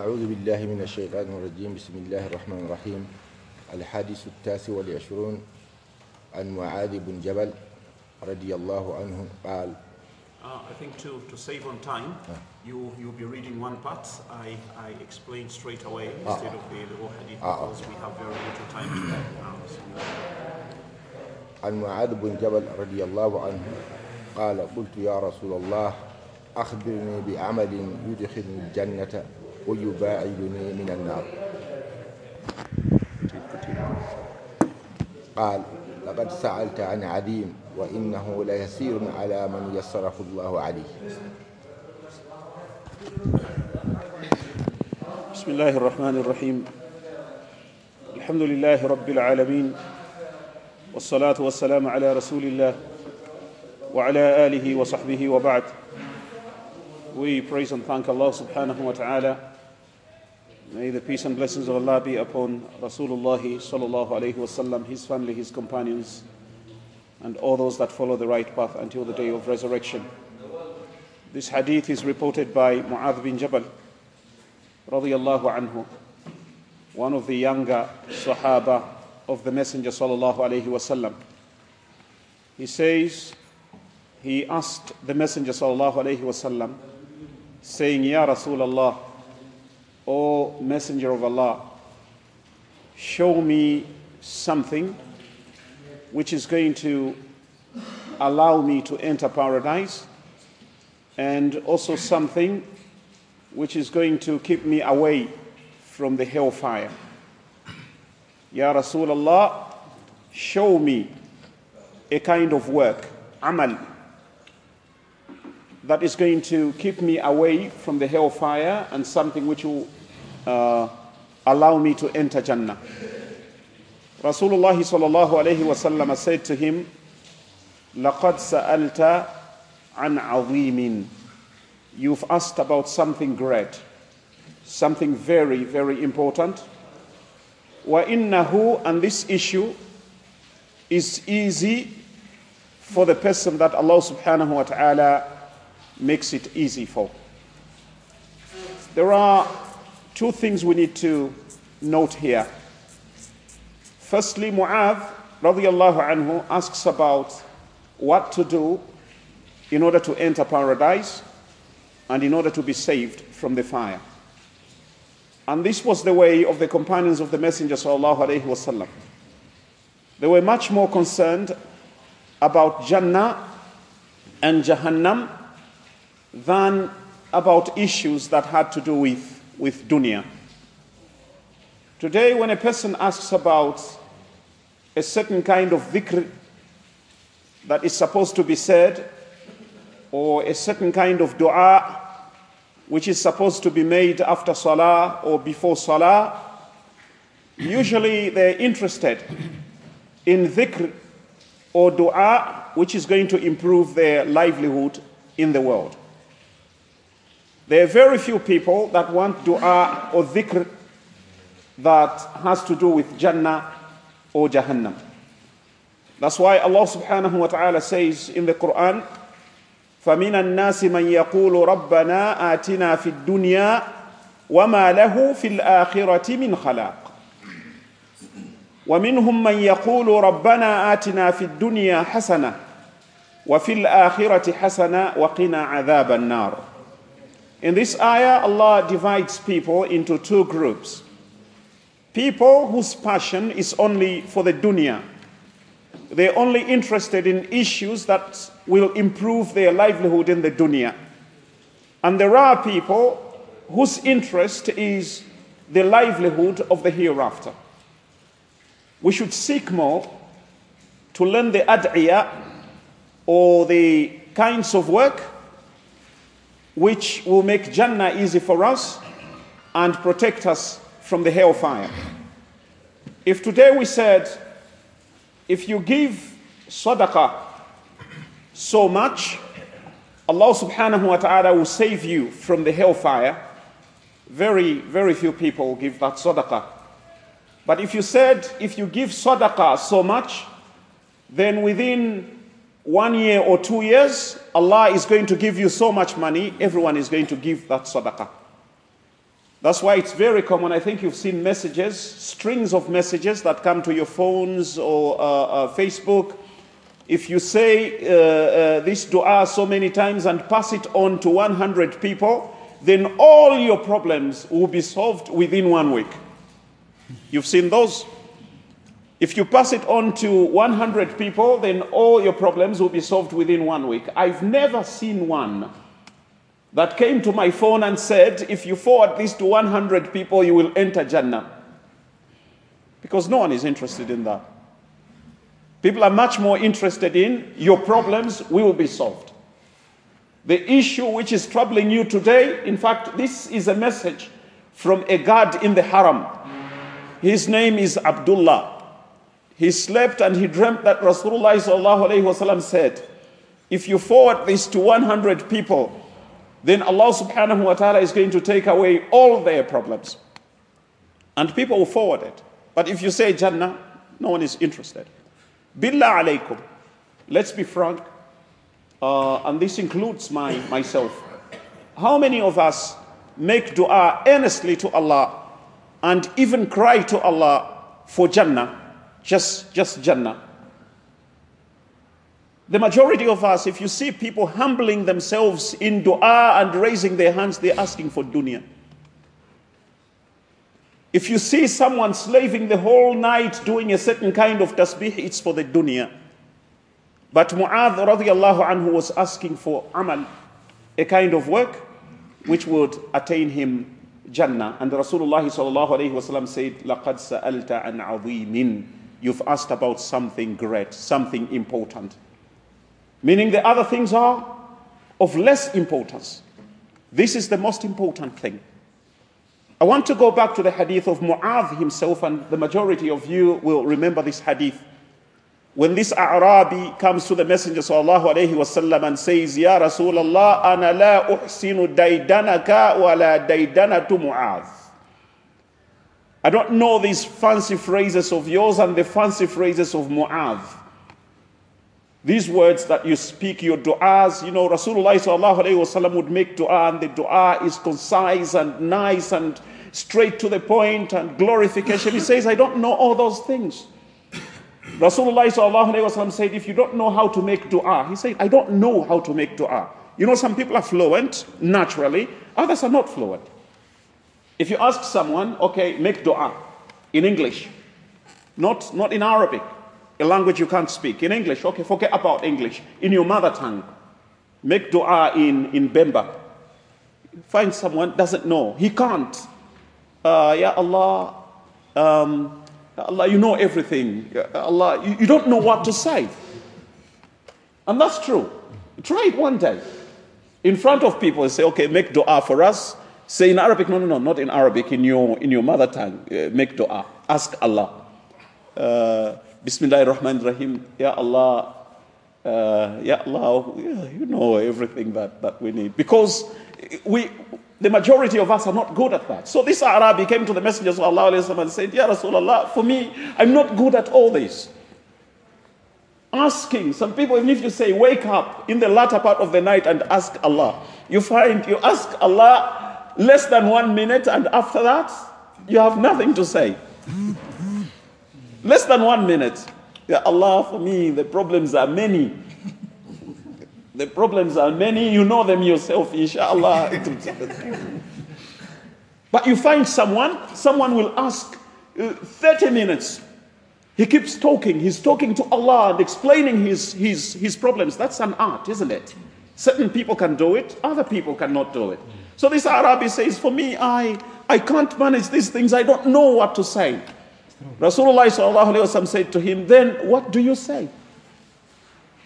أعوذ بالله من الشيطان الرجيم. بسم الله الرحمن الرحيم. الحادث التاسع والعشرون عن معاذ بن جبل رضي الله عنه. قال Uh, I think to, to save on time, you, you'll be reading one part. I, I explain straight away instead of the, the whole hadith because we have very little time. Um, so عن معاذ بن جبل رضي الله عنه. قال قلت يا رسول الله أخبرني بعمل يدخلني الجنة. ويباعدني من النار. قال لقد سألت عن عظيم وإنه ليسير على من يسره الله عليه. بسم الله الرحمن الرحيم. الحمد لله رب العالمين والصلاة والسلام على رسول الله وعلى آله وصحبه وبعد. We praise and thank Allah subhanahu wa ta'ala May the peace and blessings of Allah be upon Rasulullah sallallahu alayhi wasallam, his family, his companions, and all those that follow the right path until the day of resurrection. This hadith is reported by Mu'adh bin Jabal radiyallahu anhu, one of the younger Sahaba of the Messenger sallallahu alayhi wasallam. He says, he asked the Messenger sallallahu alayhi wasallam, saying, Ya Rasulullah, O Messenger of Allah, show me something which is going to allow me to enter paradise and also something which is going to keep me away from the hellfire. Ya Rasulullah, show me a kind of work, amal, that is going to keep me away from the hellfire and something which will uh, allow me to enter Jannah. Rasulullah sallallahu alayhi wasallam said to him, لَقَدْ سَأَلْتَ عَنْ عَظِيمٍ You've asked about something great, something very, very important. وَإِنَّهُ And this issue is easy for the person that Allah subhanahu wa ta'ala makes it easy for. There are two things we need to note here. Firstly, Mu'adh radiallahu anhu asks about what to do in order to enter paradise and in order to be saved from the fire. And this was the way of the companions of the Messenger sallallahu wasallam. They were much more concerned about Jannah and Jahannam than about issues that had to do with, with dunya. Today, when a person asks about a certain kind of dhikr that is supposed to be said, or a certain kind of dua which is supposed to be made after salah or before salah, usually they're interested in dhikr or dua which is going to improve their livelihood in the world. There are very few people that want dua or dhikr that has to do with Jannah or Jahannam. That's why Allah subhanahu wa ta'ala says in the Quran, فَمِنَ النَّاسِ مَنْ يَقُولُ رَبَّنَا آتِنَا فِي الدُّنْيَا وَمَا لَهُ فِي الْآخِرَةِ مِنْ خَلَاقٍ ومنهم من يقول ربنا آتنا في الدنيا حسنة وفي الآخرة حسنة وقنا عذاب النار in this ayah, Allah divides people into two groups. People whose passion is only for the dunya. They're only interested in issues that will improve their livelihood in the dunya. And there are people whose interest is the livelihood of the hereafter. We should seek more to learn the ad'iyah or the kinds of work which will make Jannah easy for us and protect us from the hellfire. If today we said, if you give sadaqah so much, Allah subhanahu wa ta'ala will save you from the hellfire, very, very few people give that sadaqah. But if you said, if you give sadaqah so much, then within one year or two years, Allah is going to give you so much money, everyone is going to give that sadaqah. That's why it's very common. I think you've seen messages, strings of messages that come to your phones or uh, uh, Facebook. If you say uh, uh, this dua so many times and pass it on to 100 people, then all your problems will be solved within one week. You've seen those? If you pass it on to 100 people, then all your problems will be solved within one week. I've never seen one that came to my phone and said, if you forward this to 100 people, you will enter Jannah. Because no one is interested in that. People are much more interested in your problems will be solved. The issue which is troubling you today, in fact, this is a message from a guard in the haram. His name is Abdullah. He slept and he dreamt that Rasulullah said, If you forward this to 100 people, then Allah subhanahu wa ta'ala is going to take away all their problems. And people will forward it. But if you say Jannah, no one is interested. Billah alaykum. Let's be frank. Uh, and this includes my, myself. How many of us make dua earnestly to Allah and even cry to Allah for Jannah? Just, just Jannah. The majority of us, if you see people humbling themselves in dua and raising their hands, they're asking for dunya. If you see someone slaving the whole night doing a certain kind of tasbih, it's for the dunya. But Mu'adh radiallahu anhu was asking for amal, a kind of work which would attain him Jannah. And Rasulullah sallallahu alayhi wasallam said, لَقَدْ سَأَلْتَ عَنْ عَظِيمٍ You've asked about something great, something important. Meaning the other things are of less importance. This is the most important thing. I want to go back to the hadith of Mu'adh himself, and the majority of you will remember this hadith. When this A'rabi comes to the Messenger sallallahu alayhi wasallam and says, Ya Rasulullah, ana la uhsinu daydanaka wa la daydanatu Mu'adh. I don't know these fancy phrases of yours and the fancy phrases of Mu'adh. These words that you speak, your du'as, you know, Rasulullah wasallam would make du'a, and the du'a is concise and nice and straight to the point and glorification. He says, I don't know all those things. Rasulullah wasallam said, if you don't know how to make du'a, he said, I don't know how to make du'a. You know, some people are fluent naturally, others are not fluent. If you ask someone, okay, make du'a in English, not, not in Arabic a language you can't speak. In English, okay, forget about English. In your mother tongue, make dua in, in Bemba. Find someone doesn't know. He can't. Uh, ya Allah, um, Allah, you know everything. Allah, you, you don't know what to say. And that's true. Try it one day. In front of people, say, okay, make dua for us. Say in Arabic, no, no, no, not in Arabic, in your, in your mother tongue. Uh, make dua. Ask Allah. Uh, Bismillah ar-Rahman rahim Ya Allah, uh, Ya Allah, you know everything that, that we need. Because we, the majority of us are not good at that. So this Arabi came to the Messenger of Allah and said, Ya Rasulullah, for me, I'm not good at all this. Asking, some people, even if you say, wake up in the latter part of the night and ask Allah, you find you ask Allah less than one minute, and after that, you have nothing to say. Less than one minute. Allah, for me, the problems are many. The problems are many. You know them yourself, inshallah. but you find someone, someone will ask uh, 30 minutes. He keeps talking. He's talking to Allah and explaining his, his, his problems. That's an art, isn't it? Certain people can do it, other people cannot do it. So this Arabi says, For me, I, I can't manage these things. I don't know what to say. Rasulullah said to him, Then what do you say?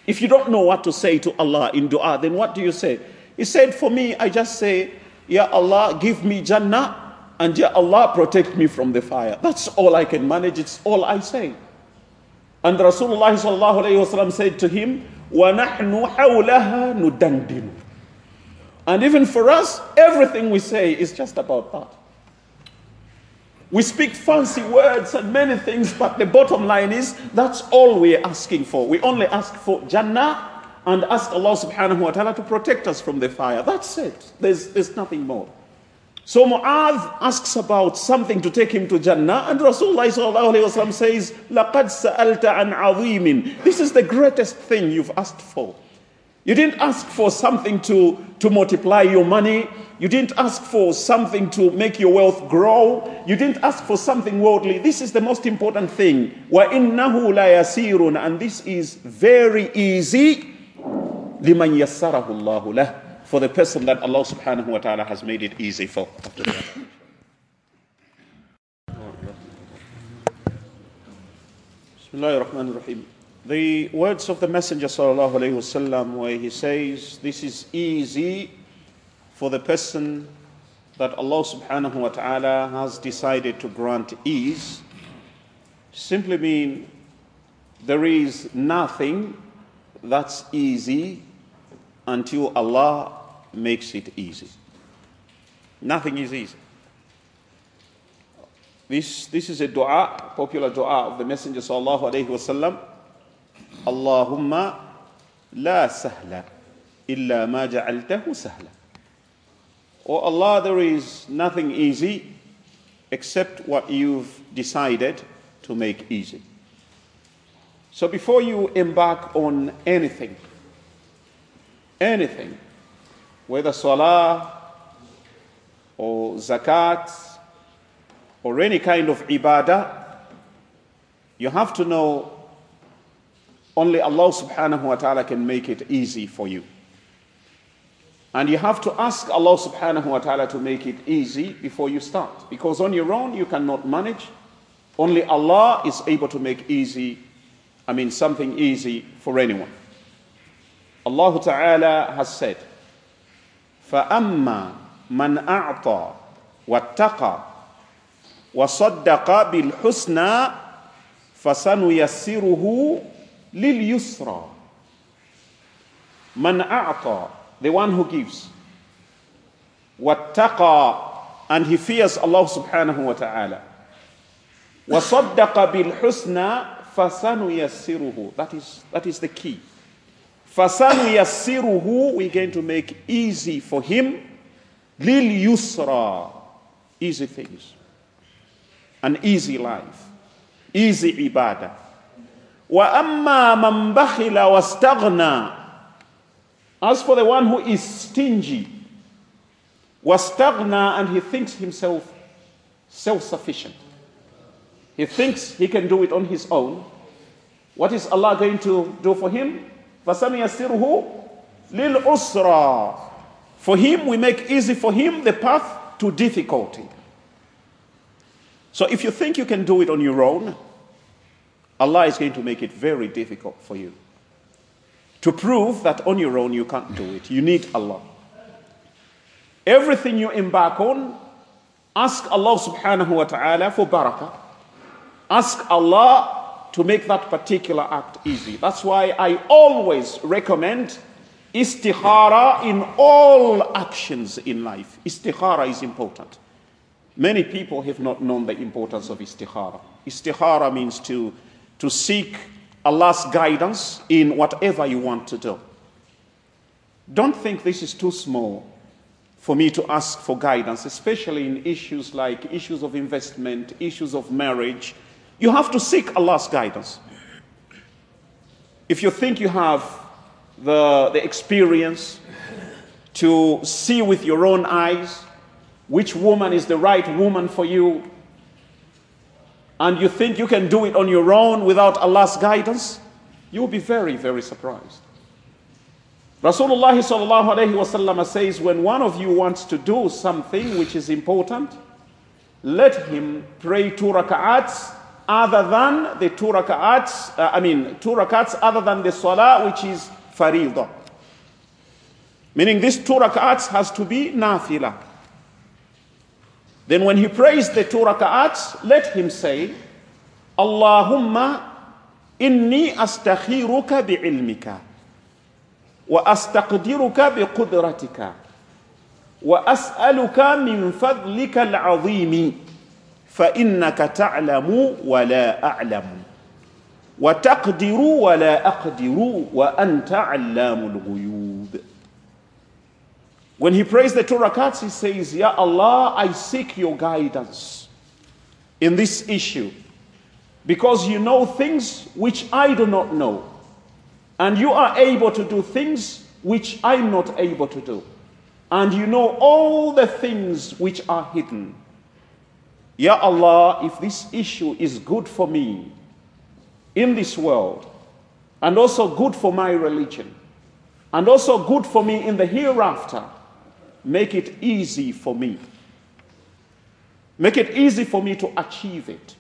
If you don't know what to say to Allah in dua, then what do you say? He said, For me, I just say, Ya Allah, give me Jannah, and Ya Allah, protect me from the fire. That's all I can manage, it's all I say. And Rasulullah said to him, وَنَحْنُ حَوْلَهَا نُدَنْدِنُ And even for us, everything we say is just about that. We speak fancy words and many things, but the bottom line is that's all we're asking for. We only ask for Jannah and ask Allah subhanahu wa ta'ala to protect us from the fire. That's it. There's, there's nothing more. So Mu'adh asks about something to take him to Jannah, and Rasulullah sallallahu says, لَقَدْ سَأَلْتَ عَنْ عَظِيمٍ This is the greatest thing you've asked for. You didn't ask for something to, to multiply your money. You didn't ask for something to make your wealth grow. You didn't ask for something worldly. This is the most important thing. وَإِنَّهُ لَيَسِيرٌ And this is very easy. لِمَنْ يَسَّرَهُ اللَّهُ لَهُ For the person that Allah subhanahu wa ta'ala has made it easy for. After that. Bismillah ar-Rahman ar-Rahim. the words of the Messenger alayhi where he says, this is easy for the person that Allah subhanahu wa ta'ala has decided to grant ease, simply mean there is nothing that's easy until Allah makes it easy. Nothing is easy. This, this is a dua, popular dua of the Messenger sallallahu. Allahumma la sahla illa ma ja'altahu sahla. Oh Allah, there is nothing easy except what you've decided to make easy. So before you embark on anything, anything, whether salah or zakat or any kind of ibadah, you have to know only Allah subhanahu wa ta'ala can make it easy for you. And you have to ask Allah subhanahu wa ta'ala to make it easy before you start. Because on your own you cannot manage. Only Allah is able to make easy, I mean something easy for anyone. Allah ta'ala has said, فَأَمَّا مَنْ أَعْطَى وَاتَّقَى وَصَدَّقَ بِالْحُسْنَى فَسَنُيَسِّرُهُ لليسرى. من أعطى the one who gives. واتقى and he fears Allah subhanahu wa ta'ala. وصدق fasanu فسنيسره. That is that is the key. فسنيسره we're going to make easy for him. لليسرى. Easy things. An easy life. Easy ibadah. Wa amma man bakhila wastaghna. As for the one who is stingy, wastaghna and he thinks himself self-sufficient. He thinks he can do it on his own. What is Allah going to do for him? فَسَمِيَسِّرُهُ لِلْأُسْرَى For him, we make easy for him the path to difficulty. So if you think you can do it on your own, Allah is going to make it very difficult for you to prove that on your own you can't do it. You need Allah. Everything you embark on, ask Allah subhanahu wa ta'ala for barakah. Ask Allah to make that particular act easy. That's why I always recommend istikhara in all actions in life. Istikhara is important. Many people have not known the importance of istikhara. Istikhara means to, to seek Allah's guidance in whatever you want to do. Don't think this is too small for me to ask for guidance, especially in issues like issues of investment, issues of marriage. You have to seek Allah's guidance. If you think you have the, the experience to see with your own eyes which woman is the right woman for you, and you think you can do it on your own without Allah's guidance, you will be very, very surprised. Rasulullah sallallahu alayhi wasallam says, when one of you wants to do something which is important, let him pray two rak'ats other than the two rak'ats, uh, I mean, two rak'ats other than the salah which is faridah. Meaning this two rak'ats has to be nafilah. Then when he prays the two rak'ats, let him say, Allahumma inni astakhiruka bi'ilmika wa astaqdiruka biqudratika wa as'aluka min fadlika al'azimi فإنك تعلم ولا أعلم وتقدر ولا أقدر وأنت علام الغيوب When he prays the two rakats, he says, Ya Allah, I seek your guidance in this issue because you know things which I do not know, and you are able to do things which I'm not able to do, and you know all the things which are hidden. Ya Allah, if this issue is good for me in this world, and also good for my religion, and also good for me in the hereafter, make it easy for me. Make it easy for me to achieve it.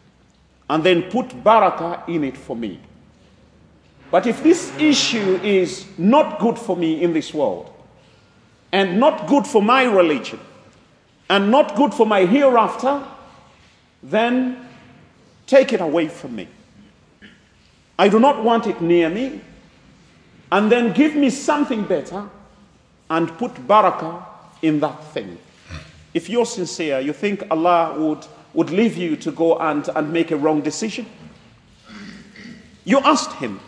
And then put barakah in it for me. But if this issue is not good for me in this world, and not good for my religion, and not good for my hereafter, then take it away from me. I do not want it near me. And then give me something better and put barakah in that thing. If you're sincere, you think Allah would, would leave you to go and, and make a wrong decision? You asked Him,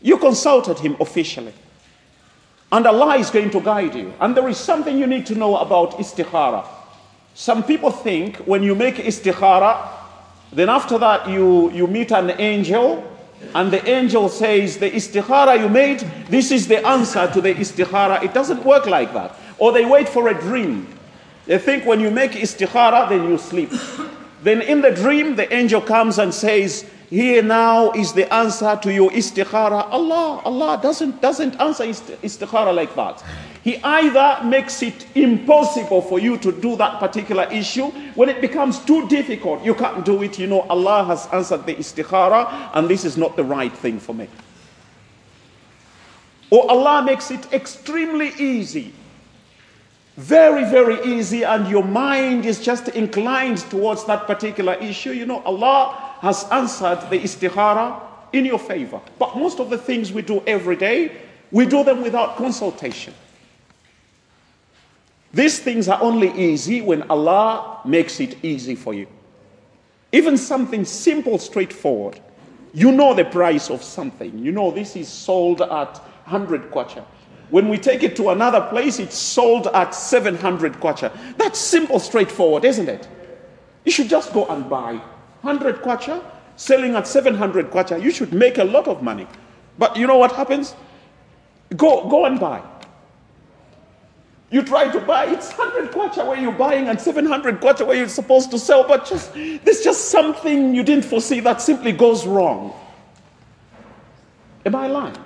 you consulted Him officially, and Allah is going to guide you. And there is something you need to know about istikhara. Some people think when you make istikhara, then after that you, you meet an angel and the angel says, The istikhara you made, this is the answer to the istikhara. It doesn't work like that. Or they wait for a dream. They think when you make istikhara, then you sleep. then in the dream, the angel comes and says, Here now is the answer to your istikhara. Allah, Allah doesn't, doesn't answer istikhara like that. He either makes it impossible for you to do that particular issue. When it becomes too difficult, you can't do it. You know, Allah has answered the istikhara, and this is not the right thing for me. Or Allah makes it extremely easy. Very, very easy, and your mind is just inclined towards that particular issue. You know, Allah has answered the istikhara in your favor. But most of the things we do every day, we do them without consultation. These things are only easy when Allah makes it easy for you. Even something simple, straightforward. You know the price of something. You know this is sold at 100 kwacha. When we take it to another place, it's sold at 700 kwacha. That's simple, straightforward, isn't it? You should just go and buy 100 kwacha, selling at 700 kwacha. You should make a lot of money. But you know what happens? Go, go and buy. You try to buy, it's 100 kwacha where you're buying and 700 kwacha where you're supposed to sell, but just there's just something you didn't foresee that simply goes wrong. Am I lying?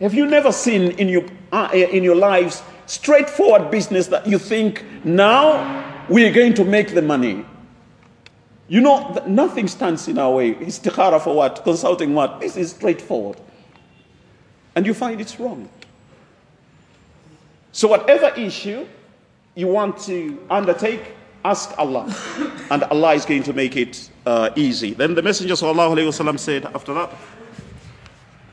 Have you never seen in your, uh, in your lives straightforward business that you think now we are going to make the money? You know, nothing stands in our way. Istikhara for what? Consulting what? This is straightforward. And you find it's wrong. So, whatever issue you want to undertake, ask Allah. and Allah is going to make it uh, easy. Then the Messenger وسلم, said after that,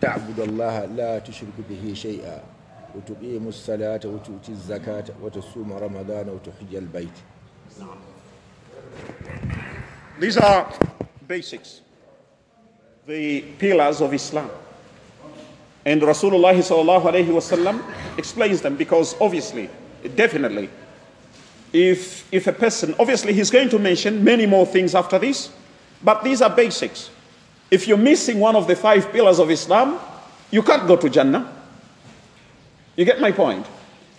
تعبد الله لا تشرك به شيئا وتقيم الصلاة وتؤتي الزكاة وتصوم رمضان وتحج البيت These are basics, the pillars of Islam. And Rasulullah wasallam explains them because obviously, definitely, if, if a person, obviously he's going to mention many more things after this, but these are basics. If you're missing one of the five pillars of Islam, you can't go to Jannah. You get my point?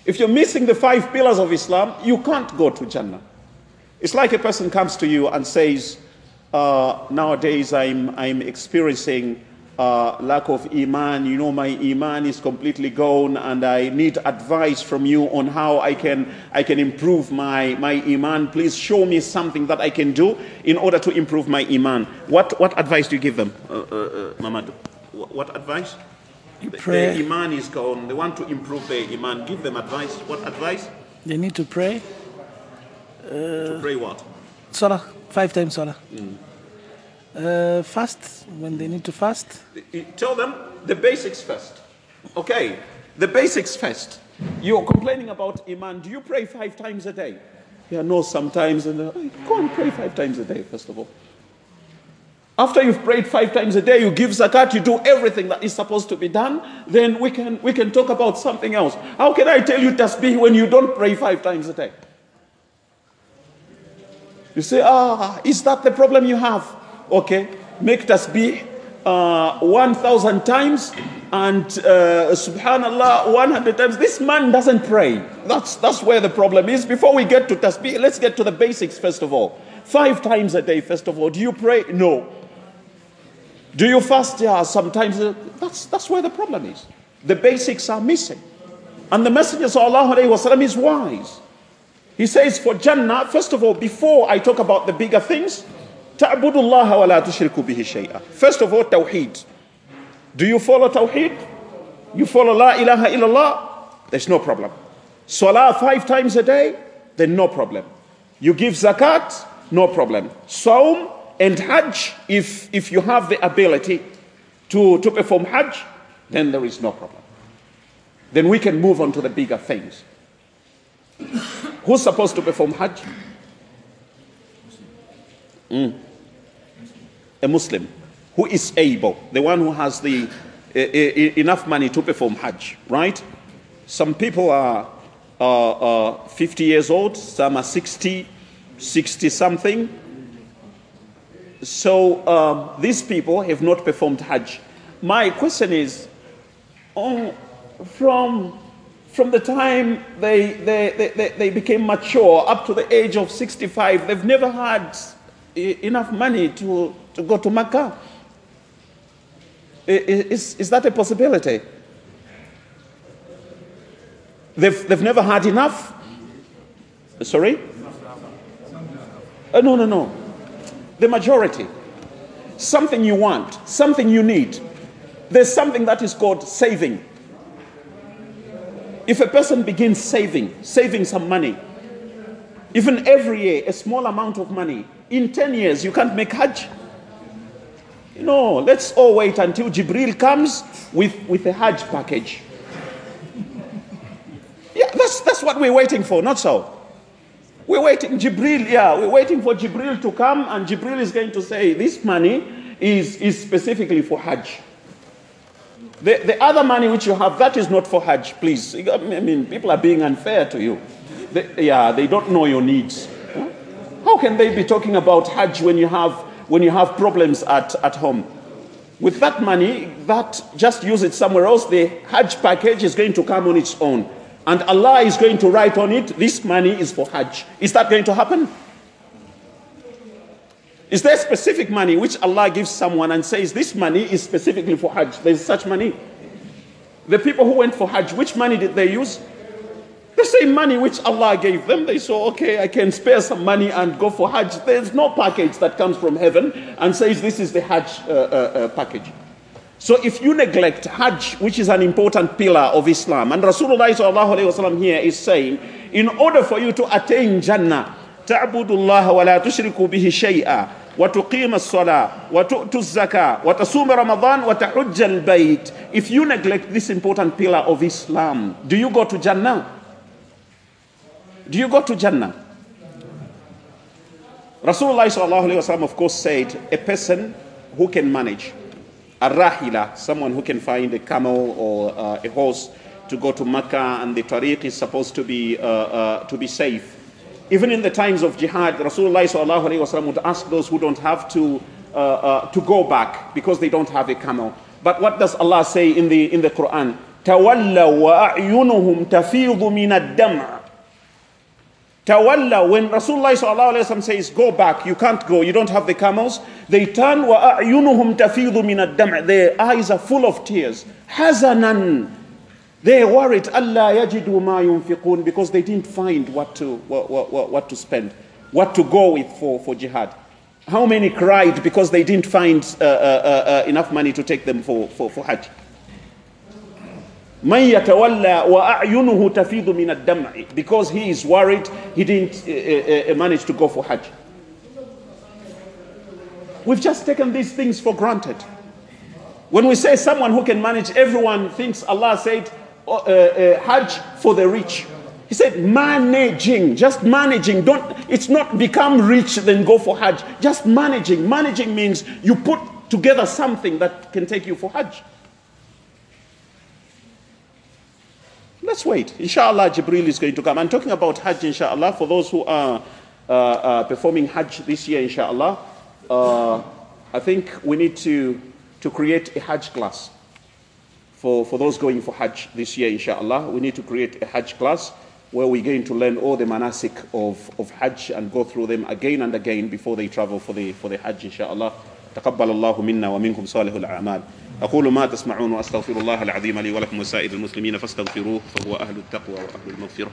If you're missing the five pillars of Islam, you can't go to Jannah. It's like a person comes to you and says, uh, Nowadays I'm, I'm experiencing uh, lack of iman. You know, my iman is completely gone, and I need advice from you on how I can I can improve my my iman. Please show me something that I can do in order to improve my iman. What what advice do you give them, uh, uh, uh What advice? You pray. Their iman is gone. They want to improve their iman. Give them advice. What advice? They need to pray. to pray what? Salah five times salah. Mm uh, fast when they need to fast? Tell them the basics first. Okay, the basics first. You're complaining about Iman. Do you pray five times a day? Yeah, no, sometimes. And uh, go and pray five times a day, first of all. After you've prayed five times a day, you give zakat, you do everything that is supposed to be done, then we can, we can talk about something else. How can I tell you tasbih when you don't pray five times a day? You say, ah, is that the problem you have? Okay, make tasbih uh, 1,000 times and uh, subhanallah 100 times. This man doesn't pray. That's, that's where the problem is. Before we get to tasbih, let's get to the basics first of all. Five times a day, first of all. Do you pray? No. Do you fast? Yeah, sometimes. Uh, that's, that's where the problem is. The basics are missing. And the Messenger وسلم, is wise. He says for Jannah, first of all, before I talk about the bigger things, تعبد الله ولا تشركوا به شيئا. First of all, Tawheed. Do you follow Tawheed? You follow La ilaha illallah? There's no problem. Salah five times a day? Then no problem. You give zakat? No problem. Saum and Hajj, if, if you have the ability to, to perform Hajj, then there is no problem. Then we can move on to the bigger things. Who's supposed to perform Hajj? Mm. A Muslim who is able, the one who has the uh, enough money to perform Hajj, right? Some people are uh, uh, 50 years old, some are 60, 60 something, so um, these people have not performed Hajj. My question is, oh, from, from the time they, they, they, they became mature up to the age of 65, they've never had enough money to, to go to Mecca. Is, is that a possibility? They've, they've never had enough? Sorry? Uh, no, no, no the majority, something you want, something you need. There's something that is called saving. If a person begins saving, saving some money, even every year, a small amount of money, in 10 years, you can't make Hajj. No, let's all wait until Jibril comes with, with a Hajj package. Yeah, that's, that's what we're waiting for, not so. We're waiting, Jibril, yeah, we're waiting for Jibril to come, and Jibril is going to say, This money is, is specifically for Hajj. The, the other money which you have, that is not for Hajj, please. I mean, people are being unfair to you. They, yeah, they don't know your needs. How can they be talking about Hajj when you have, when you have problems at, at home? With that money, that just use it somewhere else, the Hajj package is going to come on its own and Allah is going to write on it, this money is for Hajj. Is that going to happen? Is there specific money which Allah gives someone and says this money is specifically for Hajj? There's such money. The people who went for Hajj, which money did they use? The same money which Allah gave them. They saw, okay, I can spare some money and go for Hajj. There's no package that comes from heaven and says this is the Hajj uh, uh, uh, package. So if you neglect Hajj, which is an important pillar of Islam, and Rasulullah here is saying, in order for you to attain Jannah, تعبد الله ولا تشركوا به شيئا وتقيم الصلاة وتؤتوا الزكاة وتصوم رمضان وتحج البيت If you neglect this important pillar of Islam, do you go to Jannah? Do you go to Jannah? Rasulullah of course said, a person who can manage a rahila, someone who can find a camel or uh, a horse to go to Mecca, and the tariq is supposed to be, uh, uh, to be safe. Even in the times of jihad, Rasulullah would ask those who don't have to, uh, uh, to go back because they don't have a camel. But what does Allah say in the, in the Quran? تَوَلَّوا وَأَعْيُنُهُمْ تَفِيضُ مِنَ الدَّمْعِ Tawalla, when Rasulullah says, go back, you can't go, you don't have the camels, they turn, وَأَعْيُنُهُمْ تَفِيضُ مِنَ الدَّمْعِ Their eyes are full of tears. حَزَنًا They are worried, أَلَّا يَجِدُوا مَا يُنْفِقُونَ Because they didn't find what to, what, what, what to spend, what to go with for, for jihad. How many cried because they didn't find uh, uh, uh, uh enough money to take them for, for, for Hajj? من يتولى وأعينه تفيض من الدمع because he is worried he didn't uh, uh, manage to go for Hajj. We've just taken these things for granted. When we say someone who can manage, everyone thinks Allah said uh, uh, Hajj for the rich. He said, managing, just managing. Don't, it's not become rich, then go for Hajj. Just managing. Managing means you put together something that can take you for Hajj. Let's wait. Inshallah, Jibril is going to come. I'm talking about Hajj, inshallah, for those who are uh, uh, performing Hajj this year, inshallah. Uh, I think we need to, to create a Hajj class for, for those going for Hajj this year, inshallah. We need to create a Hajj class where we're going to learn all the manasik of, of Hajj and go through them again and again before they travel for the, for the Hajj, inshallah. تقبل الله منا ومنكم صالح الأعمال أقول ما تسمعون وأستغفر الله العظيم لي ولكم وسائر المسلمين فاستغفروه فهو أهل التقوى وأهل المغفرة.